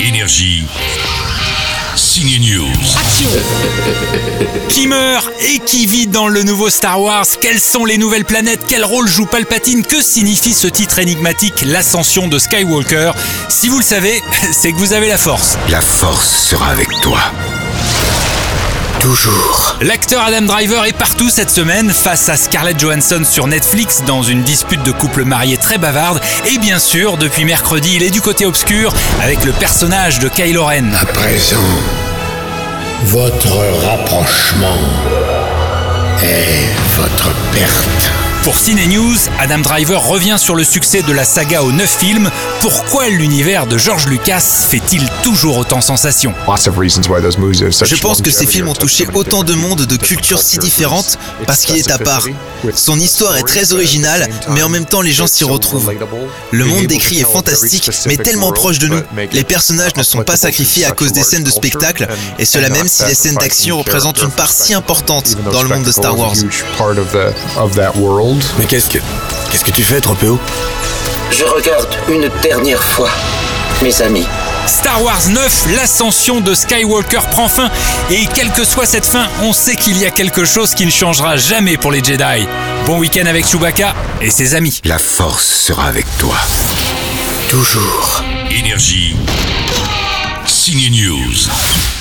Énergie. Signe News. Qui meurt et qui vit dans le nouveau Star Wars? Quelles sont les nouvelles planètes? Quel rôle joue Palpatine? Que signifie ce titre énigmatique, l'ascension de Skywalker? Si vous le savez, c'est que vous avez la force. La force sera avec toi. Toujours. L'acteur Adam Driver est partout cette semaine face à Scarlett Johansson sur Netflix dans une dispute de couple marié très bavarde. Et bien sûr, depuis mercredi, il est du côté obscur avec le personnage de Kylo Ren. À présent, votre rapprochement est votre perte. Pour Cine News, Adam Driver revient sur le succès de la saga aux 9 films. Pourquoi l'univers de George Lucas fait-il toujours autant sensation Je pense que ces films ont touché autant de monde, de cultures si différentes, parce qu'il est à part. Son histoire est très originale, mais en même temps les gens s'y retrouvent. Le monde décrit est fantastique, mais tellement proche de nous. Les personnages ne sont pas sacrifiés à cause des scènes de spectacle, et cela même si les scènes d'action représentent une part si importante dans le monde de Star Wars. Mais qu'est-ce que. Qu'est-ce que tu fais, Tropéo? Je regarde une dernière fois mes amis. Star Wars 9, l'ascension de Skywalker prend fin. Et quelle que soit cette fin, on sait qu'il y a quelque chose qui ne changera jamais pour les Jedi. Bon week-end avec Chewbacca et ses amis. La force sera avec toi. Toujours. Énergie. Signe News.